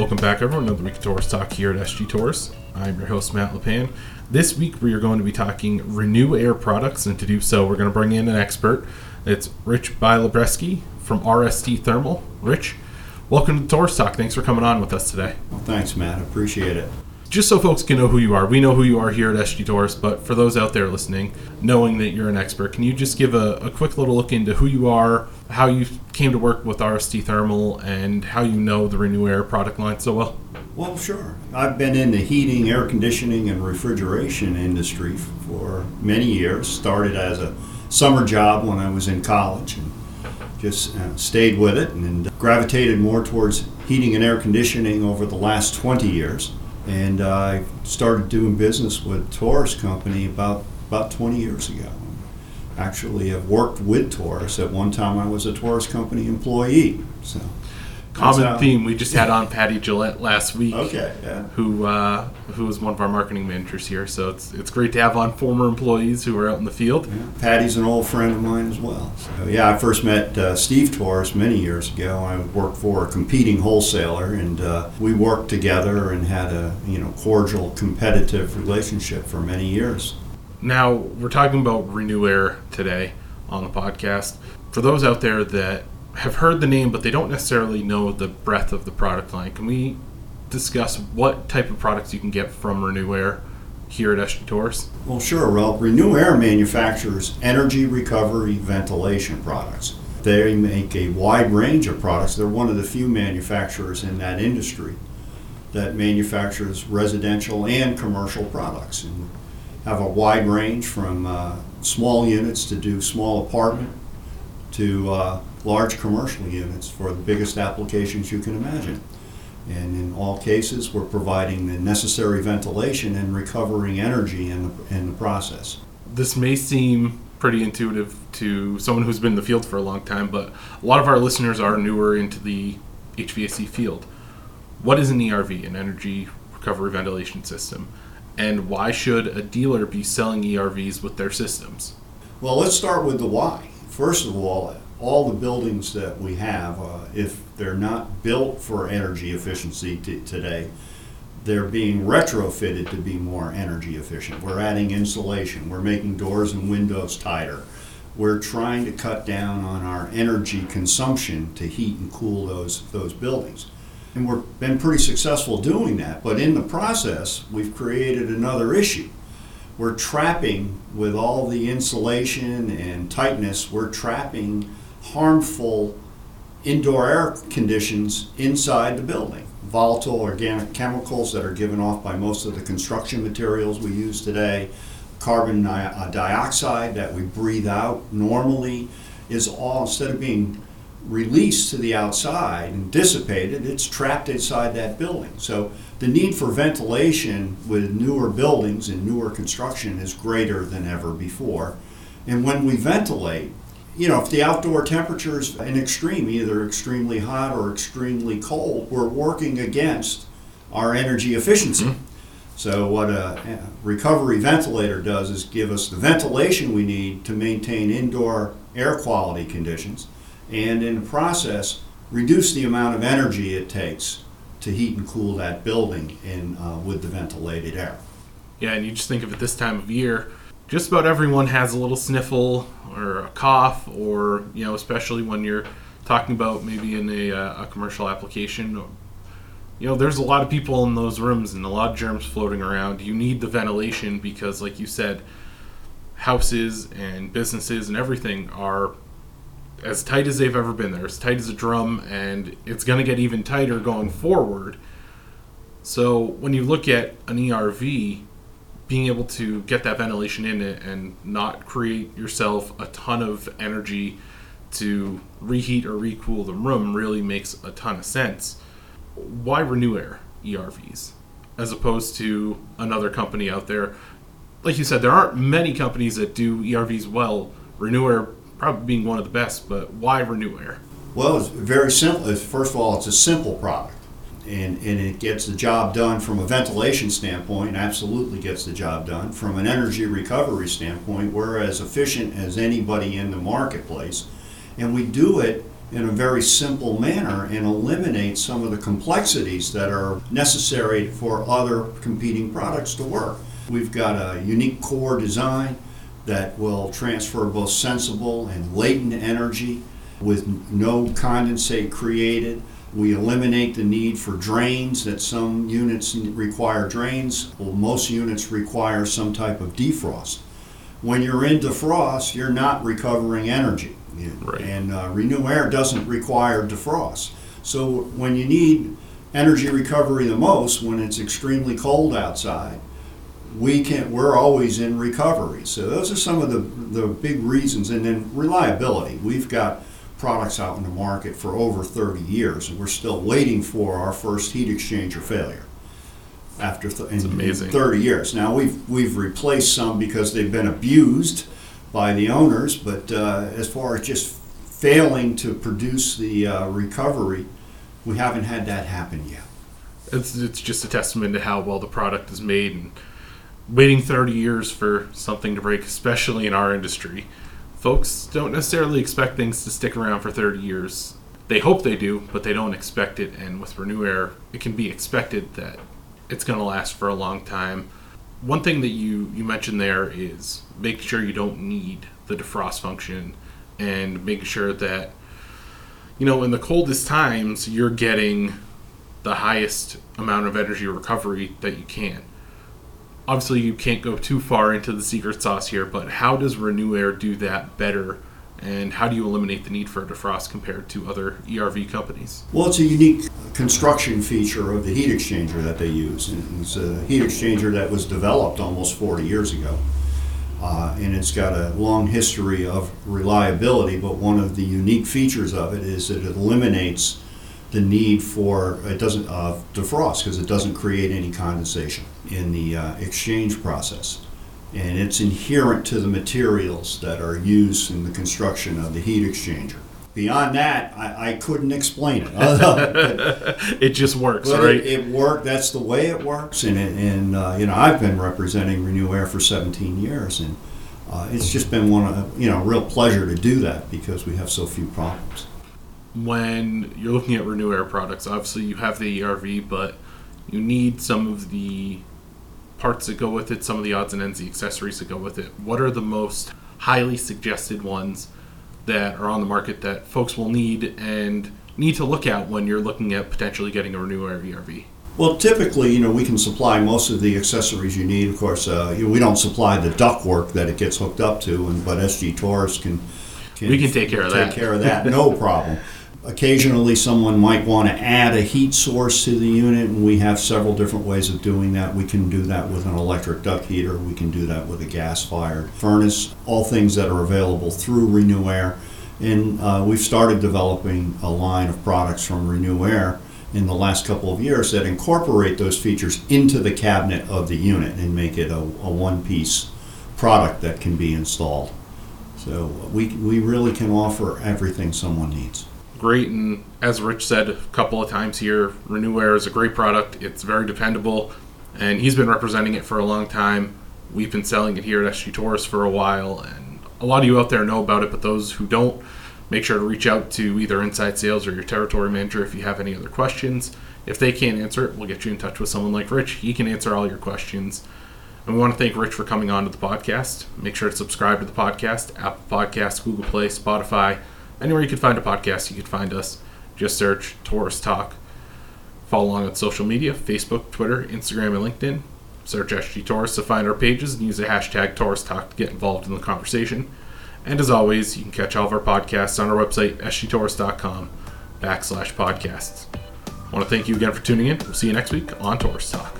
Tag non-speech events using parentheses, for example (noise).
Welcome back, everyone. Another week of Torrice Talk here at SG Torrice. I'm your host, Matt LePan. This week, we are going to be talking RenewAire products, and to do so, we're going to bring in an expert. It's Rich Bialobreski from RST Thermal. Rich, welcome to Torrice Talk. Thanks for coming on with us today. Well, thanks, Matt. Appreciate it just so folks can know who you are, we know who you are here at SG Torrice, but for those out there listening, knowing that you're an expert, can you just give a, a, quick little look into who you are, how you came to work with RST Thermal, and how you know the RenewAire product line so well? Well, sure. I've been in the heating, air conditioning, and refrigeration industry for many years. Started as a summer job when I was in college and just uh, stayed with it and gravitated more towards heating and air conditioning over the last 20 years and uh, I started doing business with Torrice Company about about 20 years ago. Actually, I've worked with Torrice. At one time, I was a Torrice Company employee. So common theme. We just had on Patty Gillette last week. Okay, yeah. Who uh, who is one of our marketing managers here. So it's it's great to have on former employees who are out in the field. Yeah. Patty's an old friend of mine as well. So yeah, I first met uh, Steve Torrice many years ago. I worked for a competing wholesaler, and uh, we worked together and had a you know cordial, competitive relationship for many years. Now we're talking about RenewAire today on the podcast. For those out there that have heard the name, but they don't necessarily know the breadth of the product line. Can we discuss what type of products you can get from RenewAire here at SG Torrice? Well, sure. Well, RenewAire manufactures energy recovery ventilation products. They make a wide range of products. They're one of the few manufacturers in that industry that manufactures residential and commercial products and have a wide range from uh, small units to do small apartment to uh, large commercial units for the biggest applications you can imagine. And in all cases, we're providing the necessary ventilation and recovering energy in the, in the process. This may seem pretty intuitive to someone who's been in the field for a long time, but a lot of our listeners are newer into the HVAC field. What is an ERV, an energy recovery ventilation system? And why should a dealer be selling ERVs with their systems? Well, let's start with the why. First of all, all the buildings that we have, uh, if they're not built for energy efficiency t- today, they're being retrofitted to be more energy efficient. We're adding insulation, we're making doors and windows tighter. We're trying to cut down on our energy consumption to heat and cool those, those buildings. And we've been pretty successful doing that, but in the process, we've created another issue. We're trapping, with all the insulation and tightness, we're trapping harmful indoor air conditions inside the building. Volatile organic chemicals that are given off by most of the construction materials we use today, carbon dioxide that we breathe out normally is all, instead of being released to the outside and dissipated, it's trapped inside that building. So the need for ventilation with newer buildings and newer construction is greater than ever before. And when we ventilate, you know, if the outdoor temperature is an extreme, either extremely hot or extremely cold, we're working against our energy efficiency. Mm-hmm. So, what a recovery ventilator does is give us the ventilation we need to maintain indoor air quality conditions, and in the process, reduce the amount of energy it takes to heat and cool that building in uh, with the ventilated air. Yeah, and you just think of it this time of year just about everyone has a little sniffle or a cough, or you know, especially when you're talking about maybe in a, uh, a commercial application. You know, there's a lot of people in those rooms and a lot of germs floating around. You need the ventilation because, like you said, houses and businesses and everything are as tight as they've ever been. They're as tight as a drum, and it's going to get even tighter going forward. So when you look at an ERV, being able to get that ventilation in it and not create yourself a ton of energy to reheat or recool the room really makes a ton of sense. Why RenewAire ERVs as opposed to another company out there? Like you said, there aren't many companies that do ERVs well. RenewAire probably being one of the best, but why RenewAire? Well, it's very simple. First of all, it's a simple product and, and it gets the job done from a ventilation standpoint, absolutely gets the job done. From an energy recovery standpoint, we're as efficient as anybody in the marketplace. And we do it in a very simple manner and eliminate some of the complexities that are necessary for other competing products to work. We've got a unique core design that will transfer both sensible and latent energy with no condensate created. We eliminate the need for drains that some units require drains. Well, most units require some type of defrost. When you're in defrost, you're not recovering energy. Right. And uh, RenewAire doesn't require defrost. So when you need energy recovery the most, when it's extremely cold outside, we can we're always in recovery. So those are some of the the big reasons. And then reliability. We've got products out in the market for over 30 years, and we're still waiting for our first heat exchanger failure after th- in, amazing. 30 years. Now we've we've replaced some because they've been abused by the owners, but uh, as far as just failing to produce the uh, recovery, we haven't had that happen yet. It's it's just a testament to how well the product is made and waiting 30 years for something to break, especially in our industry. Folks don't necessarily expect things to stick around for 30 years. They hope they do, but they don't expect it. And with RenewAire, it can be expected that it's going to last for a long time. One thing that you, you mentioned there is making sure you don't need the defrost function and making sure that, you know, in the coldest times, you're getting the highest amount of energy recovery that you can. Obviously, you can't go too far into the secret sauce here, but how does RenewAire do that better? And how do you eliminate the need for a defrost compared to other ERV companies? Well, it's a unique construction feature of the heat exchanger that they use. And It's a heat exchanger that was developed almost 40 years ago. Uh, and it's got a long history of reliability, but one of the unique features of it is that it eliminates the need for, it doesn't, uh, defrost, because it doesn't create any condensation in the uh, exchange process. And it's inherent to the materials that are used in the construction of the heat exchanger. Beyond that, I, I couldn't explain it. But- (laughs) (laughs) It just works, but right? it, it worked. That's the way it works. And, it, and uh, you know, I've been representing RenewAire for 17 years, and uh, it's just been one of you know, a real pleasure to do that because we have so few problems. When you're looking at RenewAire products, obviously you have the ERV, but you need some of the parts that go with it, some of the odds and ends, the accessories that go with it. What are the most highly suggested ones that are on the market that folks will need and need to look at when you're looking at potentially getting a RenewAire ERV? Well, typically, you know, we can supply most of the accessories you need. Of course, uh, you know, we don't supply the ductwork that it gets hooked up to, and but SG Torrice can, can We can take care of that. Take care of that, no problem. (laughs) Occasionally, someone might want to add a heat source to the unit, and we have several different ways of doing that. We can do that with an electric duct heater. We can do that with a gas-fired furnace. All things that are available through RenewAire, and uh, we've started developing a line of products from RenewAire in the last couple of years that incorporate those features into the cabinet of the unit and make it a, a one-piece product that can be installed. So we, we really can offer everything someone needs. Great and as rich said a couple of times here RenewAire is a great product. It's very dependable and he's been representing it for a long time. We've been selling it here at sg torrice for a while and a lot of you out there know about it but those who don't make sure to reach out to either inside sales or your territory manager if you have any other questions. If they can't answer it we'll get you in touch with someone like rich. He can answer all your questions. And we want to thank Rich for coming on to the podcast. Make sure to subscribe to the podcast, Apple Podcasts, Google Play, Spotify, anywhere you can find a podcast, you can find us. Just search Torrice Talk. Follow along on social media Facebook, Twitter, Instagram, and LinkedIn. Search SG Torrice to find our pages and use the hashtag Torrice Talk to get involved in the conversation. And as always, you can catch all of our podcasts on our website, sgtorrice.com backslash podcasts. I want to thank you again for tuning in. We'll see you next week on Taurus Talk.